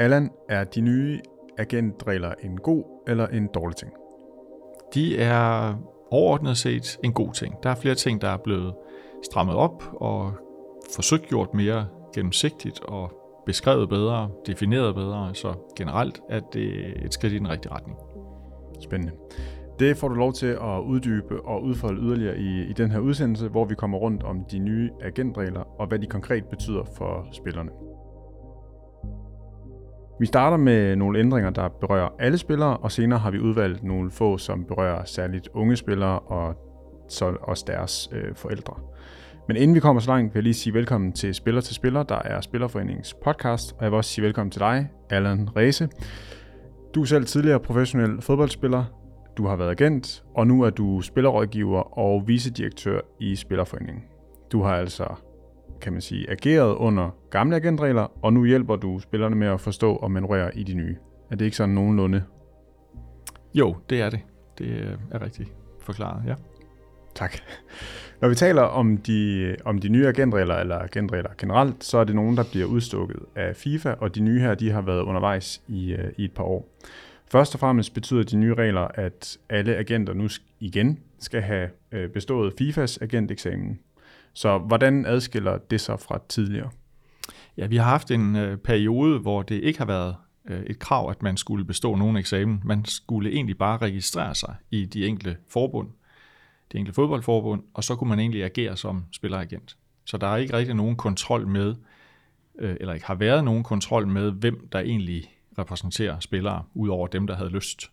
Allan, er de nye agentregler en god eller en dårlig ting? De er overordnet set en god ting. Der er flere ting, der er blevet strammet op og forsøgt gjort mere gennemsigtigt og beskrevet bedre, defineret bedre, så generelt er det et skridt i den rigtige retning. Spændende. Det får du lov til at uddybe og udfolde yderligere i, i den her udsendelse, hvor vi kommer rundt om de nye agentregler og hvad de konkret betyder for spillerne. Vi starter med nogle ændringer, der berører alle spillere, og senere har vi udvalgt nogle få, som berører særligt unge spillere og så også deres øh, forældre. Men inden vi kommer så langt, vil jeg lige sige velkommen til Spiller til Spiller, der er Spillerforeningens podcast, og jeg vil også sige velkommen til dig, Allan Rese. Du er selv tidligere professionel fodboldspiller, du har været agent, og nu er du spillerrådgiver og vicedirektør i Spillerforeningen. Du har altså, kan man sige, ageret under gamle agentregler, og nu hjælper du spillerne med at forstå og manøvrere i de nye. Er det ikke sådan nogenlunde? Jo, det er det. Det er rigtigt forklaret, ja. Tak. Når vi taler om de, om de nye agentregler, eller agentregler generelt, så er det nogen, der bliver udstukket af FIFA, og de nye her, de har været undervejs i, øh, i et par år. Først og fremmest betyder de nye regler, at alle agenter nu igen skal have øh, bestået FIFAs agenteksamen. Så hvordan adskiller det sig fra tidligere? Ja, vi har haft en øh, periode, hvor det ikke har været øh, et krav, at man skulle bestå nogen eksamen. Man skulle egentlig bare registrere sig i de enkelte forbund, de enkelte fodboldforbund, og så kunne man egentlig agere som spilleragent. Så der er ikke rigtig nogen kontrol med, øh, eller ikke har været nogen kontrol med, hvem der egentlig repræsenterer spillere, ud over dem, der havde lyst.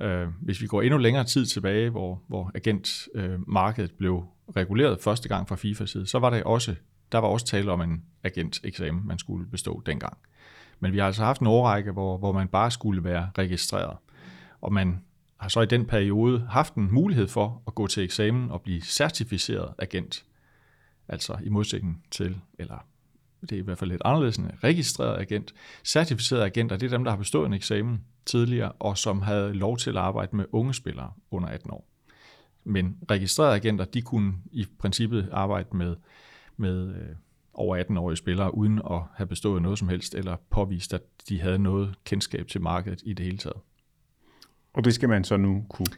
Øh, hvis vi går endnu længere tid tilbage, hvor, hvor agentmarkedet øh, blev reguleret første gang fra FIFA side, så var det også, der var også tale om en agenteksamen, man skulle bestå dengang. Men vi har altså haft en årrække, hvor, hvor man bare skulle være registreret. Og man har så i den periode haft en mulighed for at gå til eksamen og blive certificeret agent. Altså i modsætning til, eller det er i hvert fald lidt anderledes end registreret agent. Certificerede agenter, det er dem, der har bestået en eksamen tidligere, og som havde lov til at arbejde med unge spillere under 18 år. Men registrerede agenter, de kunne i princippet arbejde med, med øh, over 18-årige spillere, uden at have bestået noget som helst, eller påvist, at de havde noget kendskab til markedet i det hele taget. Og det skal man så nu kunne?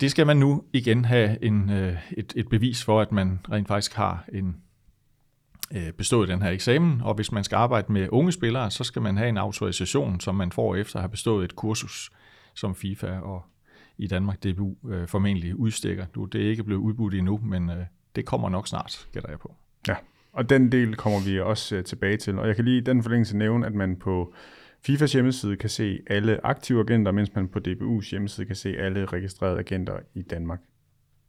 Det skal man nu igen have en, øh, et, et bevis for, at man rent faktisk har en Øh, bestået den her eksamen, og hvis man skal arbejde med unge spillere, så skal man have en autorisation, som man får efter at have bestået et kursus, som FIFA og i Danmark DBU øh, formentlig udstikker. Nu, det er ikke blevet udbudt endnu, men øh, det kommer nok snart, gætter jeg på. Ja, og den del kommer vi også øh, tilbage til. Og jeg kan lige i den forlængelse nævne, at man på FIFAs hjemmeside kan se alle aktive agenter, mens man på DBU's hjemmeside kan se alle registrerede agenter i Danmark,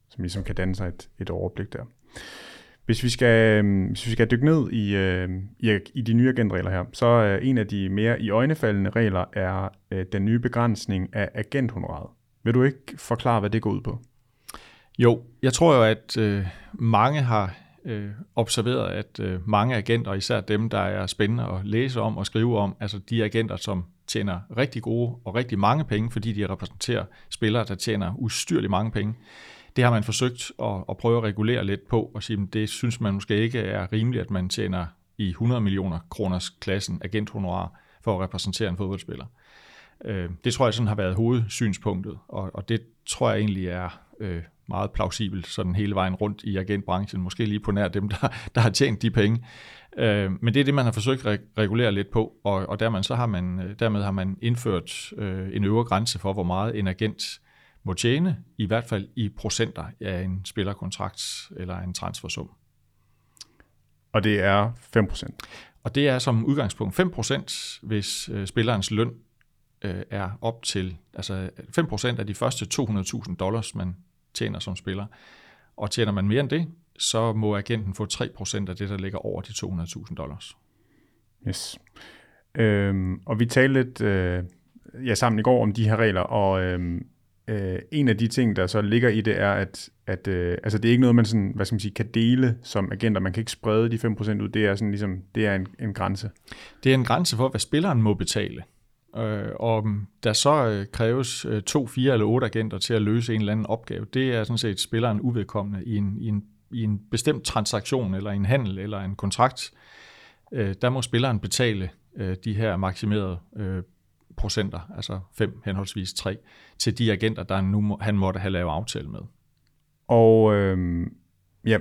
som ligesom kan danne sig et, et overblik der. Hvis vi skal, øhm, hvis vi skal dykke ned i, øh, i, i de nye agentregler her, så er en af de mere i øjnefaldende regler er øh, den nye begrænsning af agenthonoraret. Vil du ikke forklare, hvad det går ud på? Jo, jeg tror jo, at øh, mange har øh, observeret, at øh, mange agenter, især dem, der er spændende at læse om og skrive om, altså de agenter, som tjener rigtig gode og rigtig mange penge, fordi de repræsenterer spillere, der tjener ustyrligt mange penge, det har man forsøgt at, at prøve at regulere lidt på, og sige, at det synes man måske ikke er rimeligt, at man tjener i 100 millioner kroners klassen agenthonorar for at repræsentere en fodboldspiller. Øh, det tror jeg sådan har været hovedsynspunktet, og, og det tror jeg egentlig er øh, meget plausibelt sådan hele vejen rundt i agentbranchen, måske lige på nær dem, der, der har tjent de penge. Øh, men det er det, man har forsøgt at regulere lidt på, og, og dermed, så har man, øh, dermed har man indført øh, en øvre grænse for, hvor meget en agent må tjene, i hvert fald i procenter af en spillerkontrakt eller en transfersum. Og det er 5%? Og det er som udgangspunkt 5%, hvis øh, spillerens løn øh, er op til, altså 5% af de første 200.000 dollars, man tjener som spiller. Og tjener man mere end det, så må agenten få 3% af det, der ligger over de 200.000 dollars. Yes. Øhm, og vi talte lidt øh, ja, sammen i går om de her regler, og øhm, øh, en af de ting, der så ligger i det, er, at, at øh, altså det er ikke noget, man sådan, hvad skal man sige, kan dele som agenter. Man kan ikke sprede de 5% ud. Det er, sådan, ligesom, det er en, en grænse. Det er en grænse for, hvad spilleren må betale. Øh, og der så øh, kræves øh, to, fire eller otte agenter til at løse en eller anden opgave, det er sådan set spilleren uvedkommende i en, i en, i en bestemt transaktion, eller en handel, eller en kontrakt. øh, der må spilleren betale øh, de her maksimerede øh, procenter, altså 5 henholdsvis 3, til de agenter, der nu må, han måtte have lavet aftale med. Og øh, ja,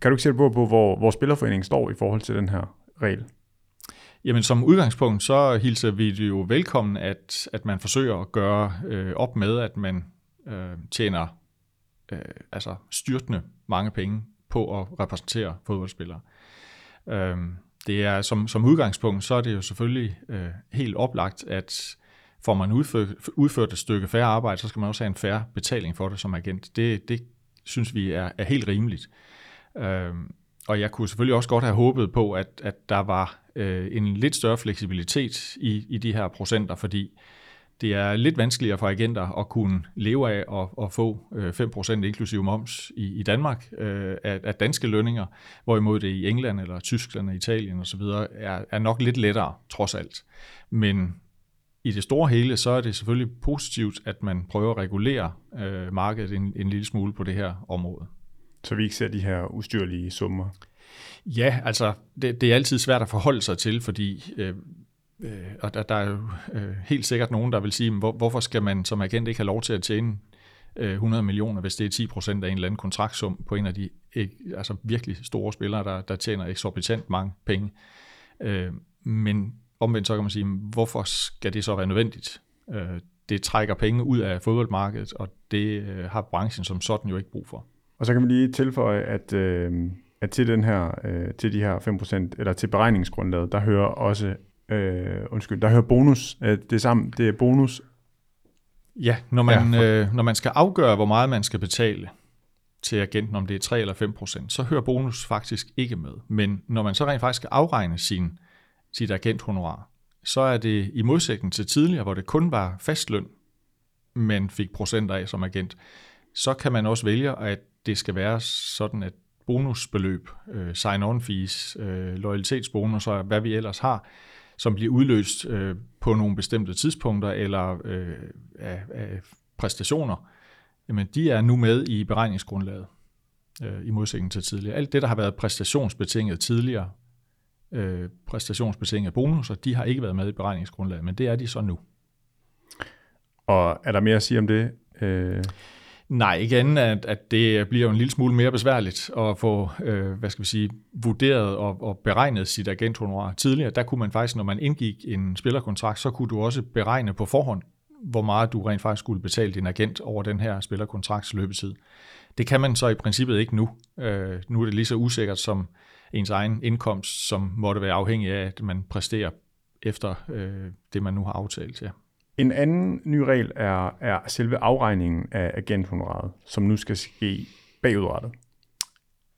kan du ikke sætte på, på hvor, hvor Spillerforeningen står i forhold til den her regel? Jamen som udgangspunkt, så hilser vi det jo velkommen, at, at man forsøger at gøre øh, op med, at man øh, tjener øh, altså styrtende mange penge på at repræsentere fodboldspillere. Øh, det er som, som udgangspunkt, så er det jo selvfølgelig øh, helt oplagt, at får man udført, udført et stykke færre arbejde, så skal man også have en færre betaling for det som agent. Det, det synes vi er, er helt rimeligt. Øh, og jeg kunne selvfølgelig også godt have håbet på, at, at der var øh, en lidt større fleksibilitet i, i de her procenter, fordi det er lidt vanskeligere for agenter at kunne leve af og, og få øh, 5% inklusive moms i, i Danmark øh, af, af danske lønninger, hvorimod det i England eller Tyskland og Italien osv. Er, er nok lidt lettere, trods alt. Men i det store hele, så er det selvfølgelig positivt, at man prøver at regulere øh, markedet en, en lille smule på det her område. Så vi ikke ser de her ustyrlige summer? Ja, altså det, det er altid svært at forholde sig til, fordi øh, øh, og der, der er jo øh, helt sikkert nogen, der vil sige, hvor, hvorfor skal man som agent ikke have lov til at tjene øh, 100 millioner, hvis det er 10 procent af en eller anden kontraktsum på en af de ikke, altså virkelig store spillere, der, der tjener eksorbitant mange penge. Øh, men omvendt så kan man sige, hvorfor skal det så være nødvendigt? Øh, det trækker penge ud af fodboldmarkedet, og det øh, har branchen som sådan jo ikke brug for. Og så kan man lige tilføje, at, øh, at til, den her, øh, til de her 5%, eller til beregningsgrundlaget, der hører også, øh, undskyld, der hører bonus, øh, det, er sammen, det er bonus. Ja, når man, ja, for... øh, når man skal afgøre, hvor meget man skal betale til agenten, om det er 3 eller 5%, så hører bonus faktisk ikke med. Men når man så rent faktisk skal afregne sin, sit agenthonorar, så er det i modsætning til tidligere, hvor det kun var fastløn, man fik procenter af som agent, så kan man også vælge, at det skal være sådan, at bonusbeløb, øh, sign-on fees, øh, loyalitetsbonus og hvad vi ellers har, som bliver udløst øh, på nogle bestemte tidspunkter eller øh, af, af præstationer, jamen de er nu med i beregningsgrundlaget øh, i modsætning til tidligere. Alt det, der har været præstationsbetinget tidligere, øh, præstationsbetingede bonusser, de har ikke været med i beregningsgrundlaget, men det er de så nu. Og er der mere at sige om det? Øh Nej, igen, at, at det bliver jo en lille smule mere besværligt at få, øh, hvad skal vi sige, vurderet og, og beregnet sit agenthonorar. Tidligere, der kunne man faktisk, når man indgik en spillerkontrakt, så kunne du også beregne på forhånd, hvor meget du rent faktisk skulle betale din agent over den her spillerkontrakts løbetid. Det kan man så i princippet ikke nu. Øh, nu er det lige så usikkert som ens egen indkomst, som måtte være afhængig af, at man præsterer efter øh, det, man nu har aftalt. Ja. En anden ny regel er, er selve afregningen af agenthonoraret, som nu skal ske bagudrettet.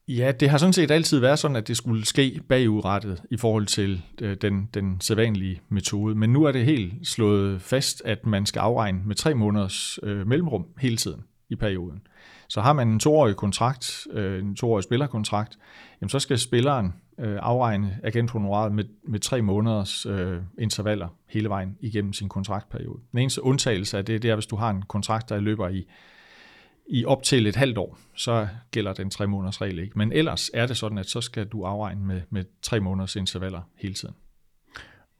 Ja, det har sådan set altid været sådan, at det skulle ske bagudrettet i forhold til øh, den, den sædvanlige metode. Men nu er det helt slået fast, at man skal afregne med tre måneders øh, mellemrum hele tiden i perioden. Så har man en toårig kontrakt, øh, en toårig spillerkontrakt, jamen så skal spilleren øh, afregne agenthonoraret med, med tre måneders øh, intervaller hele vejen igennem sin kontraktperiode. Den eneste undtagelse af det, det er, hvis du har en kontrakt, der løber i, i op til et halvt år, så gælder den tre måneders regel ikke. Men ellers er det sådan, at så skal du afregne med, med tre måneders intervaller hele tiden.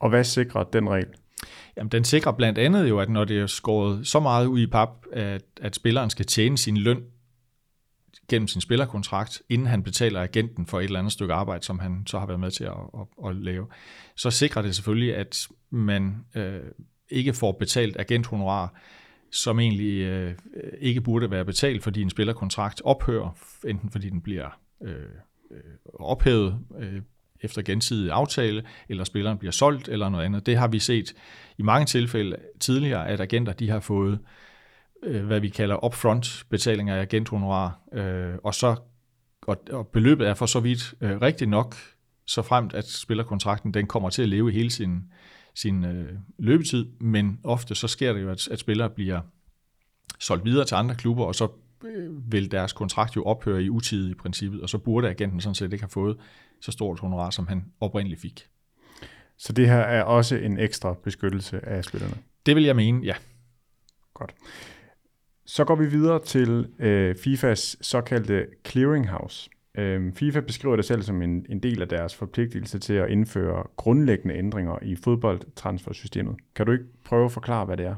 Og hvad sikrer den regel? Jamen, den sikrer blandt andet jo, at når det er skåret så meget ud i pap, at, at spilleren skal tjene sin løn gennem sin spillerkontrakt, inden han betaler agenten for et eller andet stykke arbejde, som han så har været med til at, at, at lave, så sikrer det selvfølgelig, at man øh, ikke får betalt agenthonorar, som egentlig øh, ikke burde være betalt, fordi en spillerkontrakt ophører, enten fordi den bliver øh, øh, ophævet øh, efter gensidig aftale, eller spilleren bliver solgt, eller noget andet. Det har vi set i mange tilfælde tidligere, at agenter de har fået øh, øh, hvad vi kalder upfront betaling af agenthonorar, øh, og så og, og beløbet er for så vidt øh, rigtigt nok, så fremt at spillerkontrakten den kommer til at leve hele sin, sin øh, løbetid, men ofte så sker det jo, at, at spillere bliver solgt videre til andre klubber, og så øh, vil deres kontrakt jo ophøre i utid i princippet, og så burde agenten sådan set ikke have fået så stort honorar, som han oprindeligt fik. Så det her er også en ekstra beskyttelse af spillerne? Det vil jeg mene, ja. Godt. Så går vi videre til øh, FIFAs såkaldte clearinghouse. Øh, FIFA beskriver det selv som en, en del af deres forpligtelse til at indføre grundlæggende ændringer i fodboldtransfersystemet. Kan du ikke prøve at forklare, hvad det er?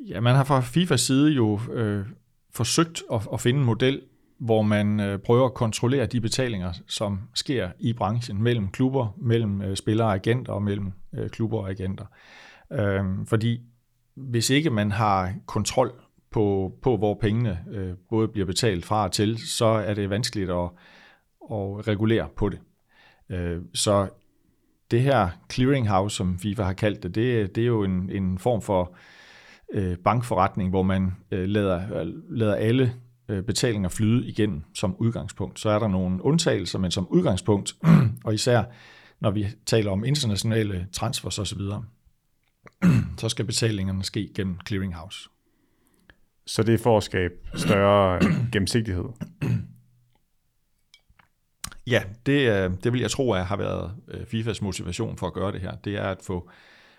Ja, man har fra FIFAs side jo øh, forsøgt at, at finde en model, hvor man øh, prøver at kontrollere de betalinger, som sker i branchen mellem klubber, mellem øh, spillere og agenter og mellem øh, klubber og agenter. Øh, fordi hvis ikke man har kontrol på, på hvor pengene øh, både bliver betalt fra og til, så er det vanskeligt at, at regulere på det. Øh, så det her clearinghouse, som FIFA har kaldt det, det, det er jo en, en form for øh, bankforretning, hvor man øh, lader, lader alle øh, betalinger flyde igennem som udgangspunkt. Så er der nogle undtagelser, men som udgangspunkt, og især når vi taler om internationale transfers osv., så skal betalingerne ske gennem clearinghouse. Så det er for at skabe større gennemsigtighed? Ja, det, det vil jeg tro at har været øh, FIFAs motivation for at gøre det her. Det er at få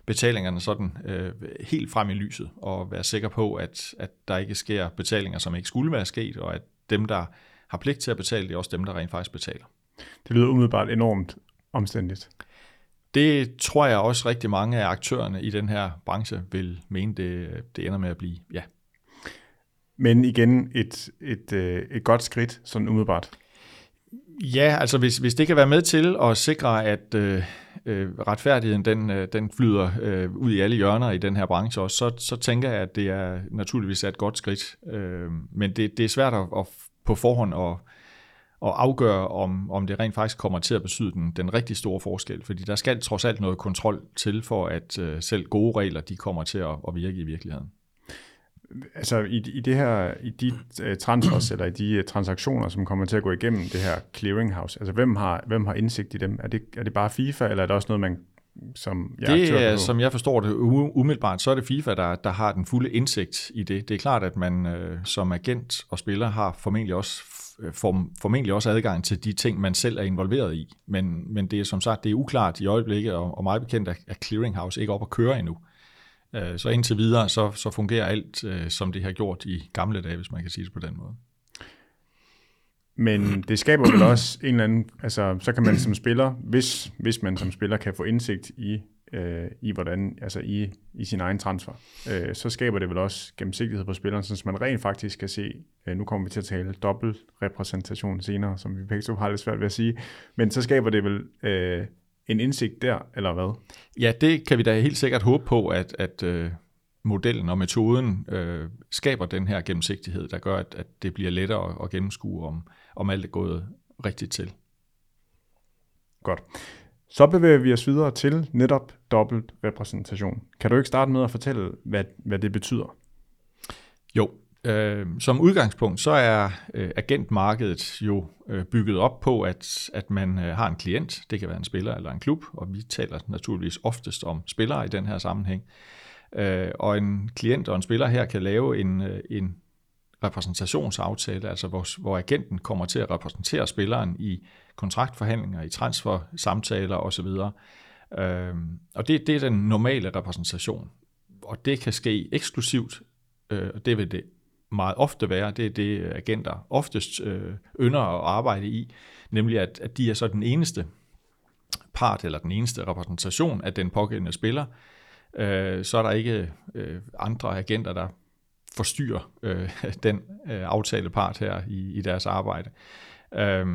betalingerne sådan øh, helt frem i lyset, og være sikker på, at, at der ikke sker betalinger, som ikke skulle være sket, og at dem, der har pligt til at betale, det er også dem, der rent faktisk betaler. Det lyder umiddelbart enormt omstændigt. Det tror jeg også rigtig mange af aktørerne i den her branche vil mene, det, det ender med at blive, ja. Men igen, et, et, øh, et godt skridt, sådan umiddelbart. Ja, altså hvis, hvis det kan være med til at sikre, at øh, øh retfærdigheden den, øh, den flyder øh, ud i alle hjørner i den her branche også, så, så tænker jeg, at det er naturligvis et godt skridt. Øh, men det, det er svært at, at på forhånd at, at afgøre, om, om det rent faktisk kommer til at betyde den, den rigtig store forskel. Fordi der skal trods alt noget kontrol til, for at øh, selv gode regler de kommer til at, at virke i virkeligheden altså i, i det her, i de uh, transfers, eller i de uh, transaktioner, som kommer til at gå igennem det her clearinghouse, altså hvem har, hvem har indsigt i dem? Er det, er det bare FIFA, eller er det også noget, man som jeg Det er, som jeg forstår det umiddelbart, så er det FIFA, der, der har den fulde indsigt i det. Det er klart, at man øh, som agent og spiller har formentlig også, for, formentlig også adgang til de ting, man selv er involveret i. Men, men det er som sagt det er uklart i øjeblikket, og, og meget bekendt, at Clearinghouse ikke op at køre endnu. Øh, Øh, så indtil videre, så, så fungerer alt, øh, som det har gjort i gamle dage, hvis man kan sige det på den måde. Men det skaber vel også en eller anden, altså så kan man som spiller, hvis, hvis man som spiller kan få indsigt i, øh, i hvordan, altså i, i sin egen transfer, øh, så skaber det vel også gennemsigtighed på spilleren, så man rent faktisk kan se, øh, nu kommer vi til at tale dobbelt repræsentation senere, som vi begge to har lidt svært ved at sige, men så skaber det vel øh, en indsigt der, eller hvad? Ja, det kan vi da helt sikkert håbe på, at, at øh, modellen og metoden øh, skaber den her gennemsigtighed, der gør, at, at det bliver lettere at, at gennemskue, om, om alt er gået rigtigt til. Godt. Så bevæger vi os videre til netop dobbelt repræsentation. Kan du ikke starte med at fortælle, hvad, hvad det betyder? Jo, Øh, som udgangspunkt så er øh, agentmarkedet jo øh, bygget op på, at, at man øh, har en klient, det kan være en spiller eller en klub, og vi taler naturligvis oftest om spillere i den her sammenhæng. Øh, og en klient og en spiller her kan lave en, øh, en repræsentationsaftale, altså hvor, hvor agenten kommer til at repræsentere spilleren i kontraktforhandlinger, i transfersamtaler osv. Øh, og det, det er den normale repræsentation, og det kan ske eksklusivt, øh, og det vil det meget ofte være, det er det øh, agenter oftest øh, ynder at arbejde i, nemlig at, at de er så den eneste part eller den eneste repræsentation af den pågældende spiller. Øh, så er der ikke øh, andre agenter, der forstyrrer øh, den øh, aftalepart her i, i deres arbejde. Øh,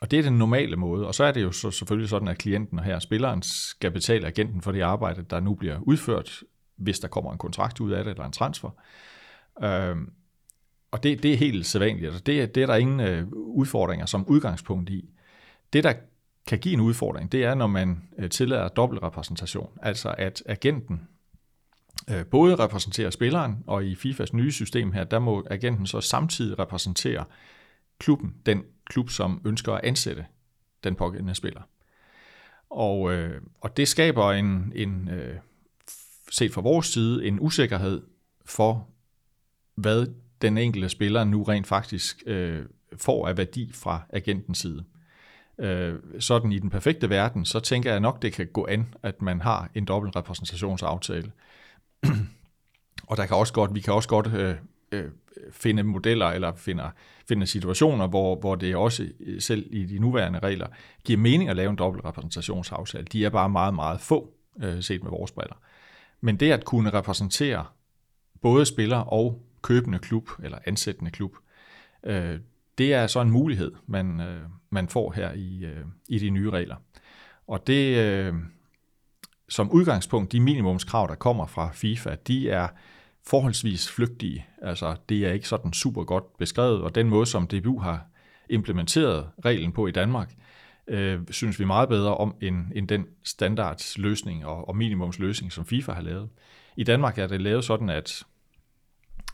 og det er den normale måde. Og så er det jo så selvfølgelig sådan, at klienten her, spilleren, skal betale agenten for det arbejde, der nu bliver udført, hvis der kommer en kontrakt ud af det, eller en transfer. Øhm, og det, det er helt sædvanligt. Altså det, det er der ingen øh, udfordringer som udgangspunkt i. Det, der kan give en udfordring, det er, når man øh, tillader dobbeltrepræsentation. Altså at agenten øh, både repræsenterer spilleren, og i FIFAs nye system her, der må agenten så samtidig repræsentere klubben, den klub, som ønsker at ansætte den pågældende spiller. Og, øh, og det skaber en, en øh, set fra vores side, en usikkerhed for, hvad den enkelte spiller nu rent faktisk øh, får af værdi fra agentens side. Øh, sådan i den perfekte verden, så tænker jeg nok, det kan gå an, at man har en dobbelt repræsentationsaftale. og der kan også godt, vi kan også godt øh, øh, finde modeller eller finder, finder situationer, hvor, hvor det også øh, selv i de nuværende regler giver mening at lave en dobbelt repræsentationsaftale. De er bare meget, meget få øh, set med vores briller. Men det at kunne repræsentere både spiller og købende klub eller ansættende klub, øh, det er så en mulighed, man, øh, man får her i, øh, i de nye regler. Og det, øh, som udgangspunkt, de minimumskrav, der kommer fra FIFA, de er forholdsvis flygtige. Altså, det er ikke sådan super godt beskrevet, og den måde, som DBU har implementeret reglen på i Danmark, øh, synes vi meget bedre om end, end den standardsløsning og, og minimumsløsning, som FIFA har lavet. I Danmark er det lavet sådan, at,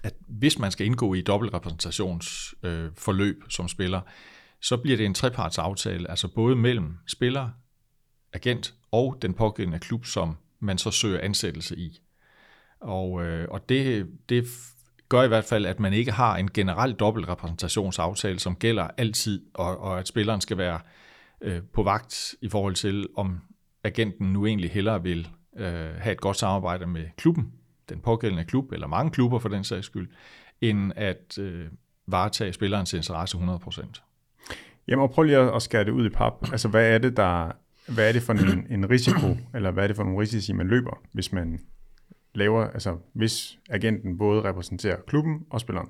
at hvis man skal indgå i dobbeltrepræsentationsforløb øh, som spiller, så bliver det en trepartsaftale, altså både mellem spiller, agent og den pågældende klub, som man så søger ansættelse i. Og, øh, og det, det gør i hvert fald, at man ikke har en generel dobbeltrepræsentationsaftale, som gælder altid, og, og at spilleren skal være øh, på vagt i forhold til, om agenten nu egentlig hellere vil øh, have et godt samarbejde med klubben, den pågældende klub, eller mange klubber for den sags skyld, end at øh, varetage spillerens interesse 100%. Jamen, og prøv lige at skære det ud i pap. Altså, hvad er det, der, hvad er det for en, en risiko, eller hvad er det for nogle risici, man løber, hvis man laver, altså hvis agenten både repræsenterer klubben og spilleren?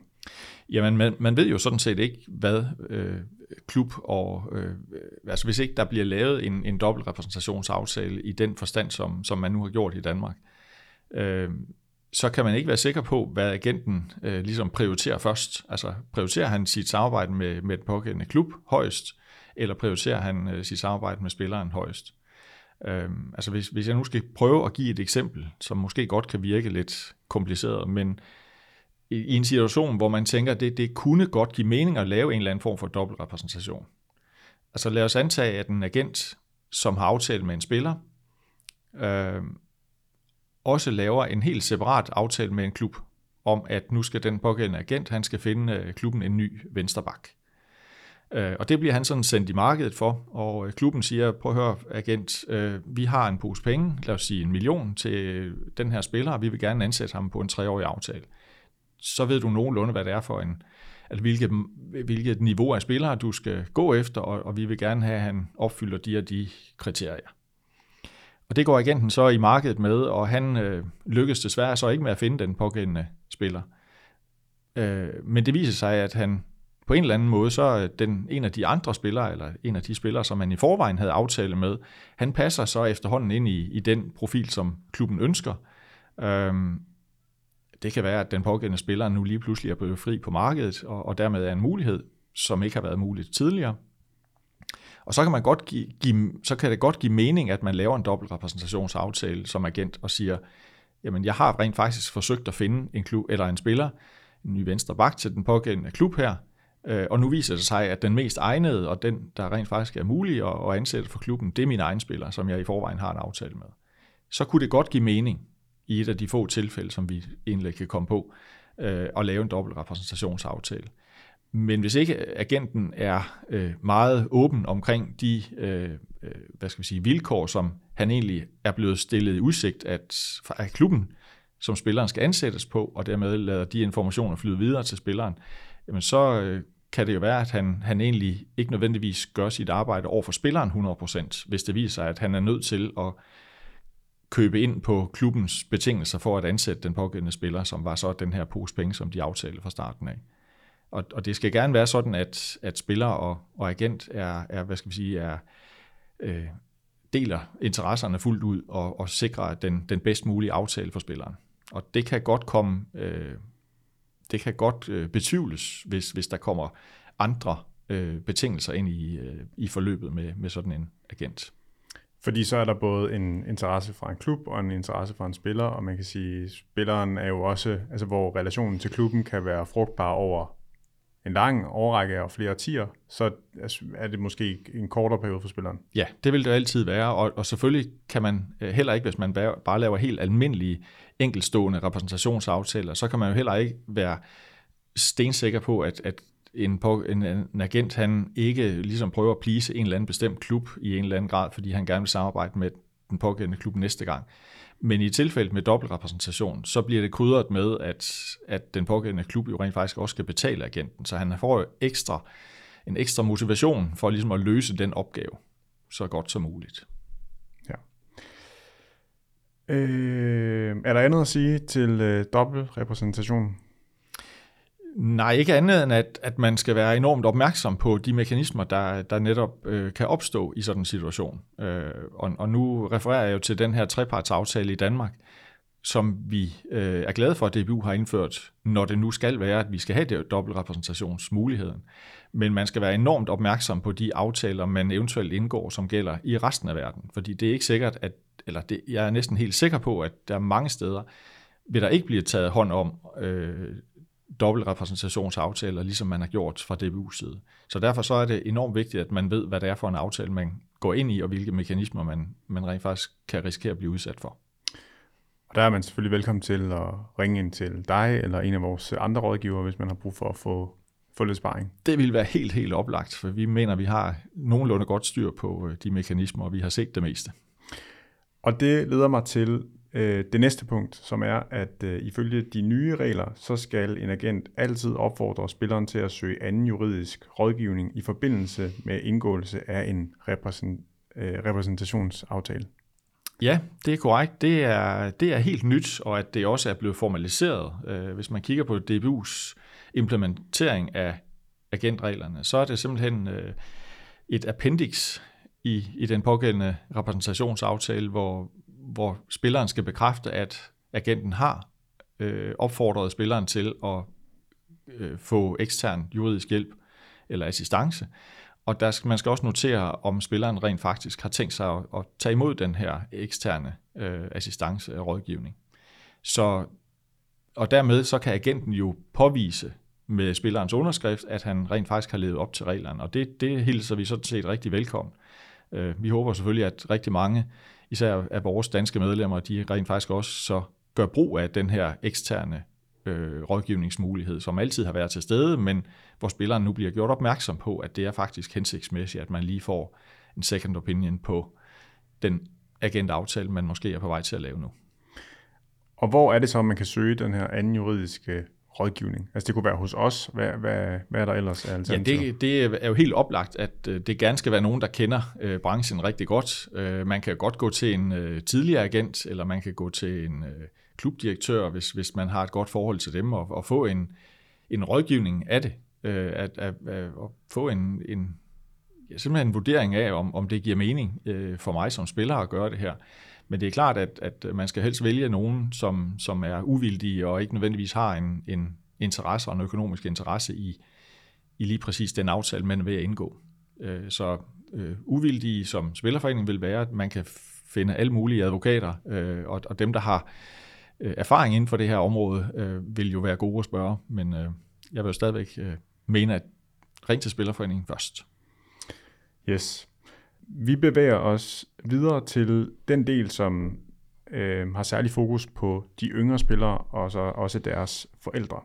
Jamen, man, man ved jo sådan set ikke, hvad øh, klub og... Øh, altså hvis ikke der bliver lavet en, en dobbelt repræsentationsaftale i den forstand, som, som man nu har gjort i Danmark, øh, så kan man ikke være sikker på, hvad agenten øh, ligesom prioriterer først. Altså prioriterer han sit samarbejde med, med den pågældende klub højst, eller prioriterer han øh, sit samarbejde med spilleren højst? Øhm, altså hvis, hvis jeg nu skal prøve at give et eksempel, som måske godt kan virke lidt kompliceret, men i, i en situation, hvor man tænker, at det, det kunne godt give mening at lave en eller anden form for dobbeltrepræsentation. Altså lad os antage, at en agent, som har aftalt med en spiller, øh, også laver en helt separat aftale med en klub, om at nu skal den pågældende agent, han skal finde øh, klubben en ny vensterbak. Øh, og det bliver han sådan sendt i markedet for, og øh, klubben siger, prøv at høre agent, vi har en pose penge, lad os sige en million til den her spiller, og vi vil gerne ansætte ham på en treårig aftale. Så ved du nogenlunde, hvad det er for en, altså hvilket, hvilket niveau af spillere du skal gå efter, og, og vi vil gerne have, at han opfylder de og de kriterier. Og det går agenten så i markedet med, og han øh, lykkes desværre så ikke med at finde den pågældende spiller. Øh, men det viser sig, at han på en eller anden måde, så øh, den, en af de andre spillere, eller en af de spillere, som man i forvejen havde aftale med, han passer så efterhånden ind i, i den profil, som klubben ønsker. Øhm, det kan være, at den pågældende spiller nu lige pludselig er blevet fri på markedet, og, og dermed er en mulighed, som ikke har været muligt tidligere. Og så kan, man godt give, give, så kan det godt give mening, at man laver en dobbelt repræsentationsaftale som agent og siger, jamen jeg har rent faktisk forsøgt at finde en klub eller en spiller, en ny venstre bak til den pågældende klub her, øh, og nu viser det sig, at den mest egnede, og den, der rent faktisk er mulig at, ansætte for klubben, det er min egen spiller, som jeg i forvejen har en aftale med. Så kunne det godt give mening i et af de få tilfælde, som vi egentlig kan komme på, øh, at lave en dobbelt repræsentationsaftale. Men hvis ikke agenten er øh, meget åben omkring de øh, øh, hvad skal vi sige, vilkår, som han egentlig er blevet stillet i udsigt at, af klubben, som spilleren skal ansættes på, og dermed lader de informationer flyde videre til spilleren, jamen så øh, kan det jo være, at han, han egentlig ikke nødvendigvis gør sit arbejde over for spilleren 100%, hvis det viser sig, at han er nødt til at købe ind på klubbens betingelser for at ansætte den pågældende spiller, som var så den her pose penge, som de aftalte fra starten af. Og, og det skal gerne være sådan, at, at spiller og, og agent er, er, hvad skal vi sige, er, øh, deler interesserne fuldt ud og, og sikrer den, den bedst mulige aftale for spilleren. Og det kan godt komme øh, det kan godt øh, betvivles, hvis, hvis der kommer andre øh, betingelser ind i, øh, i forløbet med, med sådan en agent. Fordi så er der både en interesse fra en klub og en interesse fra en spiller, og man kan sige, at spilleren er jo også, altså hvor relationen til klubben kan være frugtbar over en lang årrække og flere årtier, så er det måske en kortere periode for spilleren. Ja, det vil det altid være, og, og selvfølgelig kan man øh, heller ikke, hvis man bare laver helt almindelige enkelstående repræsentationsaftaler, så kan man jo heller ikke være stensikker på, at, at en, på, en, en agent, han ikke ligesom prøver at please en eller anden bestemt klub i en eller anden grad, fordi han gerne vil samarbejde med den pågældende klub næste gang. Men i tilfældet med dobbeltrepræsentation, så bliver det krydret med, at, at den pågældende klub jo rent faktisk også skal betale agenten, så han får jo ekstra, en ekstra motivation for ligesom at løse den opgave så godt som muligt. Ja. Øh, er der andet at sige til øh, dobbeltrepræsentation? Nej, ikke andet end, at, at man skal være enormt opmærksom på de mekanismer, der, der netop øh, kan opstå i sådan en situation. Øh, og, og nu refererer jeg jo til den her trepartsaftale i Danmark, som vi øh, er glade for, at DBU har indført, når det nu skal være, at vi skal have det dobbeltrepræsentationsmuligheden. Men man skal være enormt opmærksom på de aftaler, man eventuelt indgår, som gælder i resten af verden. Fordi det er ikke sikkert, at, eller det, jeg er næsten helt sikker på, at der er mange steder, vil der ikke blive taget hånd om øh, dobbeltrepræsentationsaftaler, ligesom man har gjort fra DBU's side. Så derfor så er det enormt vigtigt, at man ved, hvad det er for en aftale, man går ind i, og hvilke mekanismer man, man rent faktisk kan risikere at blive udsat for. Og der er man selvfølgelig velkommen til at ringe ind til dig eller en af vores andre rådgivere, hvis man har brug for at få, få lidt sparring. Det vil være helt, helt oplagt, for vi mener, at vi har nogenlunde godt styr på øh, de mekanismer, og vi har set det meste. Og det leder mig til øh, det næste punkt, som er, at øh, ifølge de nye regler, så skal en agent altid opfordre spilleren til at søge anden juridisk rådgivning i forbindelse med indgåelse af en repræsent, øh, repræsentationsaftale. Ja, det er korrekt. Det er, det er helt nyt, og at det også er blevet formaliseret. Øh, hvis man kigger på DBU's implementering af agentreglerne, så er det simpelthen øh, et appendix i, i den pågældende repræsentationsaftale, hvor, hvor spilleren skal bekræfte, at agenten har øh, opfordret spilleren til at øh, få ekstern juridisk hjælp eller assistance. Og der skal, man skal også notere, om spilleren rent faktisk har tænkt sig at, at tage imod den her eksterne øh, assistance og rådgivning. Så, og dermed så kan agenten jo påvise med spillerens underskrift, at han rent faktisk har levet op til reglerne. Og det, det hilser vi sådan set rigtig velkommen. Øh, vi håber selvfølgelig, at rigtig mange, især af vores danske medlemmer, de rent faktisk også så gør brug af den her eksterne øh, rådgivningsmulighed, som altid har været til stede, men hvor spilleren nu bliver gjort opmærksom på, at det er faktisk hensigtsmæssigt, at man lige får en second opinion på den agentaftale, man måske er på vej til at lave nu. Og hvor er det så, man kan søge den her anden juridiske rådgivning? Altså det kunne være hos os. Hvad, hvad, hvad er der ellers af Ja, det, det er jo helt oplagt, at øh, det gerne skal være nogen, der kender øh, branchen rigtig godt. Øh, man kan godt gå til en øh, tidligere agent, eller man kan gå til en øh, klubdirektør, hvis, hvis man har et godt forhold til dem, og, og få en, en rådgivning af det. Øh, at, at, at, at få en, en ja, simpelthen en vurdering af, om, om det giver mening øh, for mig som spiller at gøre det her. Men det er klart, at, at man skal helst vælge nogen, som, som er uvildige og ikke nødvendigvis har en, en interesse og en økonomisk interesse i, i lige præcis den aftale, man vil indgå. Øh, så øh, uvildige som spillerforening vil være, at man kan finde alle mulige advokater, øh, og, og dem, der har øh, erfaring inden for det her område, øh, vil jo være gode at spørge, men øh, jeg vil jo stadigvæk øh, mene, at ring til Spillerforeningen først. Yes. Vi bevæger os videre til den del, som øh, har særlig fokus på de yngre spillere og så også deres forældre.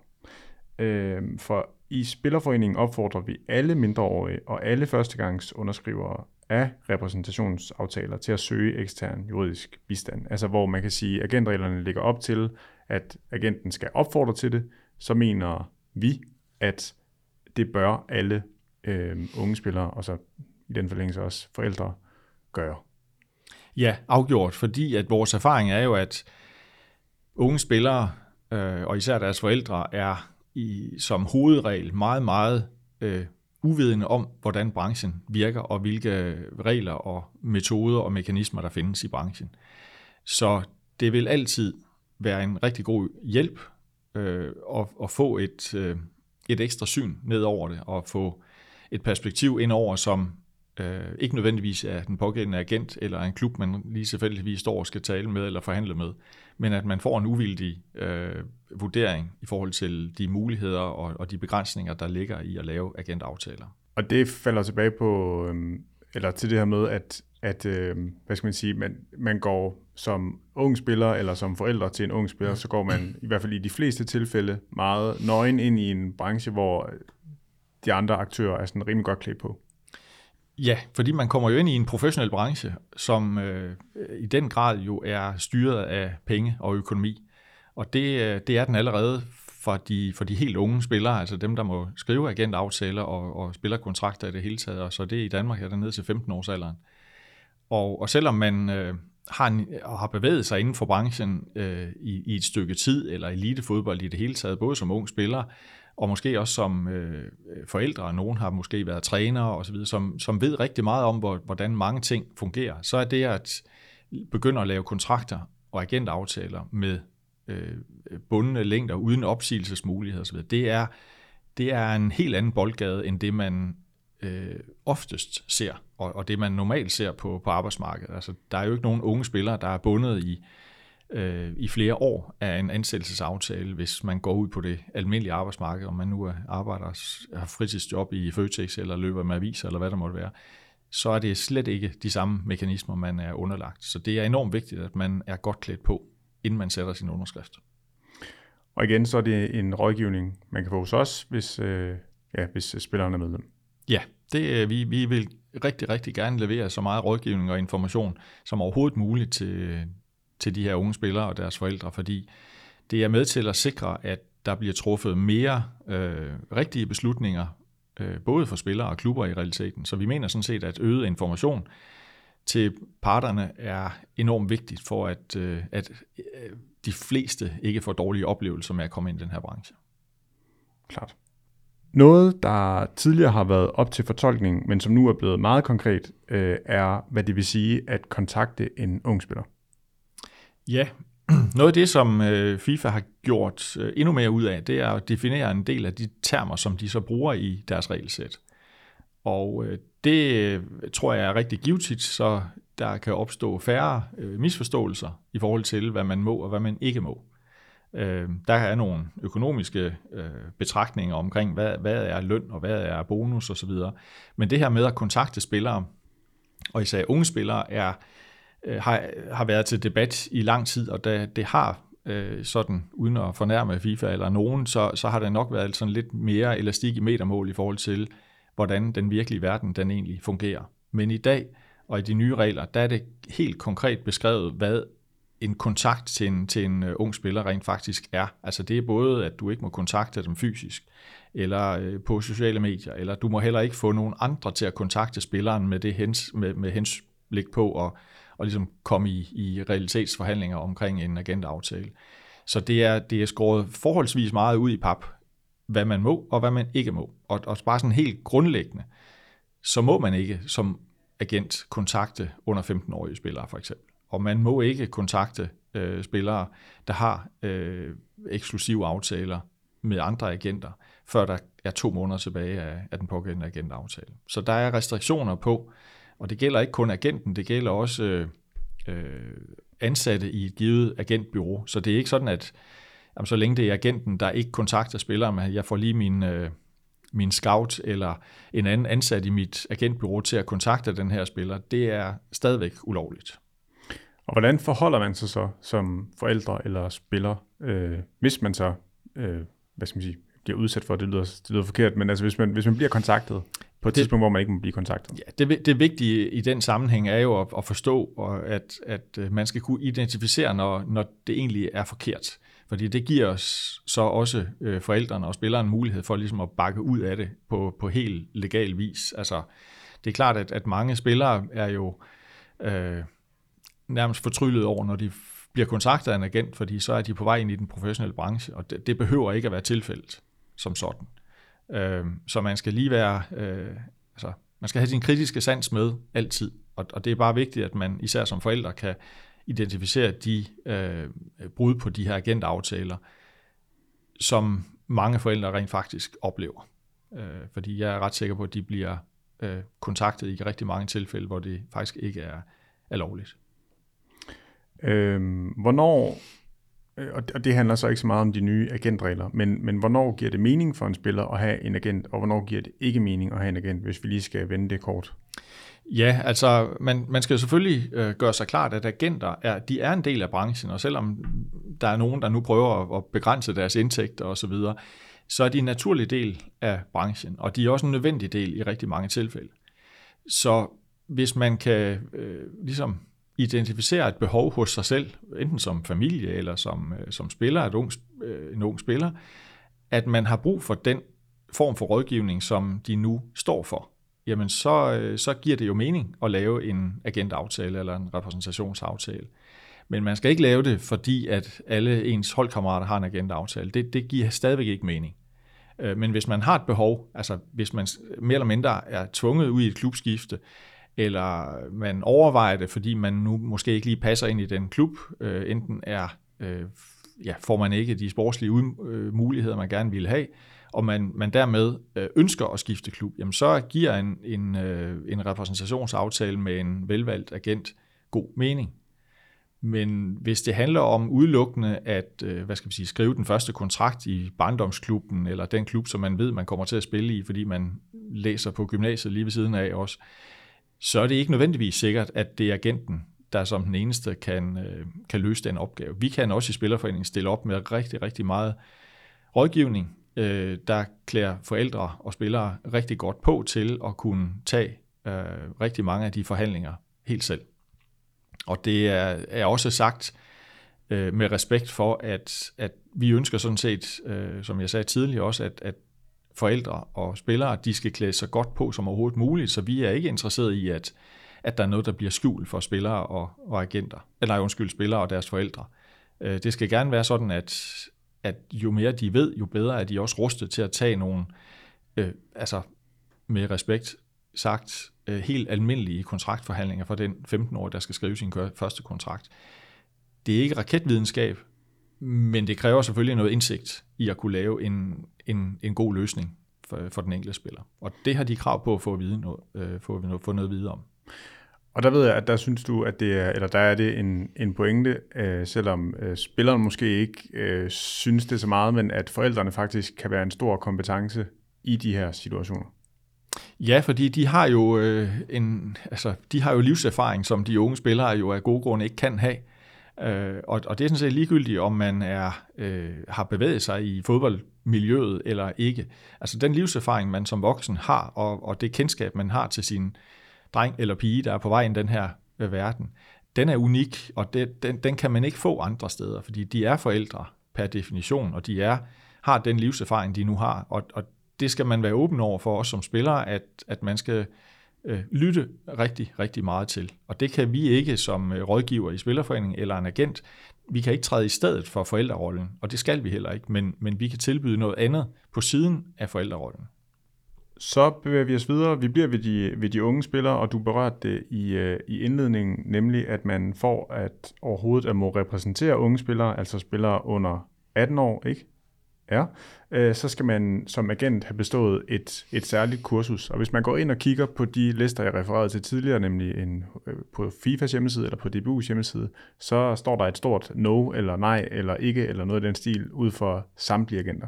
Øh, for i Spillerforeningen opfordrer vi alle mindreårige og alle førstegangs underskrivere af repræsentationsaftaler til at søge ekstern juridisk bistand. Altså hvor man kan sige, at agentreglerne ligger op til, at agenten skal opfordre til det, så mener vi, at det bør alle øh, unge spillere, og så i den forlængelse også forældre, gøre. Ja, afgjort, fordi at vores erfaring er jo, at unge spillere, øh, og især deres forældre, er i, som hovedregel meget, meget øh, uvidende om, hvordan branchen virker, og hvilke regler og metoder og mekanismer, der findes i branchen. Så det vil altid være en rigtig god hjælp øh, at, at få et, øh, et ekstra syn ned over det, og få et perspektiv ind over, som øh, ikke nødvendigvis er den pågældende agent eller en klub, man lige selvfølgelig står og skal tale med eller forhandle med, men at man får en uvildig øh, vurdering i forhold til de muligheder og, og de begrænsninger, der ligger i at lave agentaftaler. Og det falder tilbage på, øh, eller til det her med, at, at øh, hvad skal man sige, man, man går som ung spiller eller som forældre til en ung spiller, så går man i hvert fald i de fleste tilfælde meget nøgen ind i en branche, hvor de andre aktører er sådan rimelig godt klædt på. Ja, fordi man kommer jo ind i en professionel branche, som øh, i den grad jo er styret af penge og økonomi. Og det, øh, det er den allerede for de, for de helt unge spillere, altså dem, der må skrive agentaftaler og, og spillerkontrakter i det hele taget. Og så det i Danmark er der ned til 15 års alderen. Og, og selvom man øh, har, en, har bevæget sig inden for branchen øh, i, i et stykke tid, eller elitefodbold i det hele taget, både som ung spiller, og måske også som øh, øh forældre, nogen har måske været trænere osv., som, som ved rigtig meget om, hvordan mange ting fungerer, så er det at begynde at lave kontrakter og agentaftaler med øh, bundne længder uden opsigelsesmuligheder osv., det er, det er en helt anden boldgade, end det man øh, oftest ser, og, og det man normalt ser på, på arbejdsmarkedet. Altså, der er jo ikke nogen unge spillere, der er bundet i, øh, i flere år af en ansættelsesaftale, hvis man går ud på det almindelige arbejdsmarked, om man nu arbejder har fritidsjob i Føtex eller løber med aviser eller hvad der måtte være, så er det slet ikke de samme mekanismer, man er underlagt. Så det er enormt vigtigt, at man er godt klædt på, inden man sætter sin underskrift. Og igen, så er det en rådgivning, man kan få hos os, hvis, øh, ja, hvis spilleren er medlem. Ja, det, øh, vi, vi vil rigtig, rigtig gerne levere så meget rådgivning og information som overhovedet muligt til, til de her unge spillere og deres forældre, fordi det er med til at sikre, at der bliver truffet mere øh, rigtige beslutninger, øh, både for spillere og klubber i realiteten. Så vi mener sådan set, at øget information til parterne er enormt vigtigt for, at, øh, at øh, de fleste ikke får dårlige oplevelser med at komme ind i den her branche. Klart. Noget, der tidligere har været op til fortolkning, men som nu er blevet meget konkret, øh, er, hvad det vil sige at kontakte en ung spiller. Ja, noget af det, som øh, FIFA har gjort øh, endnu mere ud af, det er at definere en del af de termer, som de så bruger i deres regelsæt. Og øh, det tror jeg er rigtig givetigt, så der kan opstå færre misforståelser i forhold til, hvad man må og hvad man ikke må. Der er nogle økonomiske betragtninger omkring, hvad, hvad er løn og hvad er bonus osv. Men det her med at kontakte spillere, og især unge spillere, er øh, har, har været til debat i lang tid, og da det har øh, sådan, uden at fornærme FIFA eller nogen, så, så har der nok været sådan lidt mere elastik i metermål i forhold til, hvordan den virkelige verden den egentlig fungerer. Men i dag og i de nye regler, der er det helt konkret beskrevet, hvad en kontakt til en, til en øh, ung spiller rent faktisk er. Altså det er både, at du ikke må kontakte dem fysisk, eller øh, på sociale medier, eller du må heller ikke få nogen andre til at kontakte spilleren med det hens, med, med hensblik på at og ligesom komme i, i realitetsforhandlinger omkring en agentaftale. Så det er, det er skåret forholdsvis meget ud i pap, hvad man må og hvad man ikke må. Og, og bare sådan helt grundlæggende, så må man ikke som agent kontakte under 15-årige spillere for eksempel. Og man må ikke kontakte øh, spillere, der har øh, eksklusive aftaler med andre agenter, før der er to måneder tilbage af, af den pågældende agentaftale. Så der er restriktioner på, og det gælder ikke kun agenten, det gælder også øh, øh, ansatte i et givet agentbyrå. Så det er ikke sådan, at jamen, så længe det er agenten, der ikke kontakter spilleren, at jeg får lige min, øh, min scout eller en anden ansat i mit agentbyrå til at kontakte den her spiller, det er stadigvæk ulovligt. Og hvordan forholder man sig så som forældre eller spiller, øh, hvis man så, øh, hvad skal man sige, bliver udsat for, det lyder, det lyder forkert, men altså hvis man, hvis man bliver kontaktet på et det, tidspunkt, hvor man ikke må blive kontaktet. Ja, det, det vigtige i den sammenhæng er jo at, at forstå, at, at øh, man skal kunne identificere, når, når det egentlig er forkert. Fordi det giver os så også øh, forældrene og spilleren mulighed for ligesom at bakke ud af det på, på helt legal vis. Altså, det er klart, at, at mange spillere er jo øh, nærmest fortryllet over, når de bliver kontaktet af en agent, fordi så er de på vej ind i den professionelle branche, og det, det behøver ikke at være tilfældet som sådan. Øh, så man skal lige være, øh, altså, man skal have sin kritiske sans med altid, og, og det er bare vigtigt, at man især som forældre kan identificere de øh, brud på de her agentaftaler, som mange forældre rent faktisk oplever. Øh, fordi jeg er ret sikker på, at de bliver øh, kontaktet i rigtig mange tilfælde, hvor det faktisk ikke er, er lovligt. Øhm, hvornår Øh, og det handler så ikke så meget om de nye agentregler, men, men hvornår giver det mening for en spiller at have en agent, og hvornår giver det ikke mening at have en agent, hvis vi lige skal vende det kort? Ja, altså man, man skal jo selvfølgelig øh, gøre sig klart, at agenter er, de er en del af branchen, og selvom der er nogen, der nu prøver at, at begrænse deres indtægter osv., så, så er de en naturlig del af branchen, og de er også en nødvendig del i rigtig mange tilfælde. Så hvis man kan øh, ligesom identificere et behov hos sig selv, enten som familie eller som, øh, som spiller, et ung, øh, en ung spiller, at man har brug for den form for rådgivning, som de nu står for, jamen så, øh, så giver det jo mening at lave en agentaftale eller en repræsentationsaftale. Men man skal ikke lave det, fordi at alle ens holdkammerater har en agentaftale. Det, det giver stadigvæk ikke mening. Men hvis man har et behov, altså hvis man mere eller mindre er tvunget ud i et klubskifte, eller man overvejer det, fordi man nu måske ikke lige passer ind i den klub, øh, enten er, øh, ja, får man ikke de sportslige øh, muligheder, man gerne ville have, og man, man dermed øh, ønsker at skifte klub, jamen så giver en, en, øh, en repræsentationsaftale med en velvalgt agent god mening. Men hvis det handler om udelukkende at øh, hvad skal vi sige, skrive den første kontrakt i barndomsklubben, eller den klub, som man ved, man kommer til at spille i, fordi man læser på gymnasiet lige ved siden af også, så er det ikke nødvendigvis sikkert, at det er agenten, der som den eneste kan, øh, kan løse den opgave. Vi kan også i Spillerforeningen stille op med rigtig, rigtig meget rådgivning, øh, der klæder forældre og spillere rigtig godt på til at kunne tage øh, rigtig mange af de forhandlinger helt selv. Og det er, er også sagt øh, med respekt for, at, at vi ønsker sådan set, øh, som jeg sagde tidligere også, at, at forældre og spillere, de skal klæde sig godt på som overhovedet muligt, så vi er ikke interesseret i, at, at der er noget, der bliver skjult for spillere og, og agenter, eller undskyld, spillere og deres forældre. Øh, det skal gerne være sådan, at, at jo mere de ved, jo bedre er de også rustet til at tage nogle, øh, altså med respekt sagt, øh, helt almindelige kontraktforhandlinger for den 15-årige, der skal skrive sin første kontrakt. Det er ikke raketvidenskab, men det kræver selvfølgelig noget indsigt i at kunne lave en, en, en god løsning for, for den enkelte spiller. Og det har de krav på at få, at vide noget, øh, få, få noget videre om. Og der ved jeg, at der synes du, at det er, eller der er det en, en pointe, øh, selvom øh, spilleren måske ikke øh, synes det så meget, men at forældrene faktisk kan være en stor kompetence i de her situationer. Ja, fordi de har jo øh, en, altså, de har jo livserfaring, som de unge spillere jo af gode grunde ikke kan have. Øh, Øh, og, og det er sådan set ligegyldigt, om man er, øh, har bevæget sig i fodboldmiljøet eller ikke. Altså den livserfaring, man som voksen har, og, og det kendskab, man har til sin dreng eller pige, der er på vej ind i den her øh, verden, den er unik, og det, den, den kan man ikke få andre steder, fordi de er forældre per definition, og de er har den livserfaring, de nu har, og, og det skal man være åben over for os som spillere, at, at man skal øh, lytte rigtig, rigtig meget til. Og det kan vi ikke som øh, rådgiver i Spillerforeningen eller en agent. Vi kan ikke træde i stedet for forældrerollen, og det skal vi heller ikke, men, men vi kan tilbyde noget andet på siden af forældrerollen. Så bevæger vi os videre. Vi bliver ved de, ved de unge spillere, og du berørte det i, øh, i indledningen, nemlig at man får at overhovedet at må repræsentere unge spillere, altså spillere under 18 år, ikke? Er, øh, så skal man som agent have bestået et, et særligt kursus. Og hvis man går ind og kigger på de lister, jeg refererede til tidligere, nemlig en, øh, på FIFAs hjemmeside eller på DBU's hjemmeside, så står der et stort no eller nej eller ikke eller noget af den stil ud for samtlige agenter.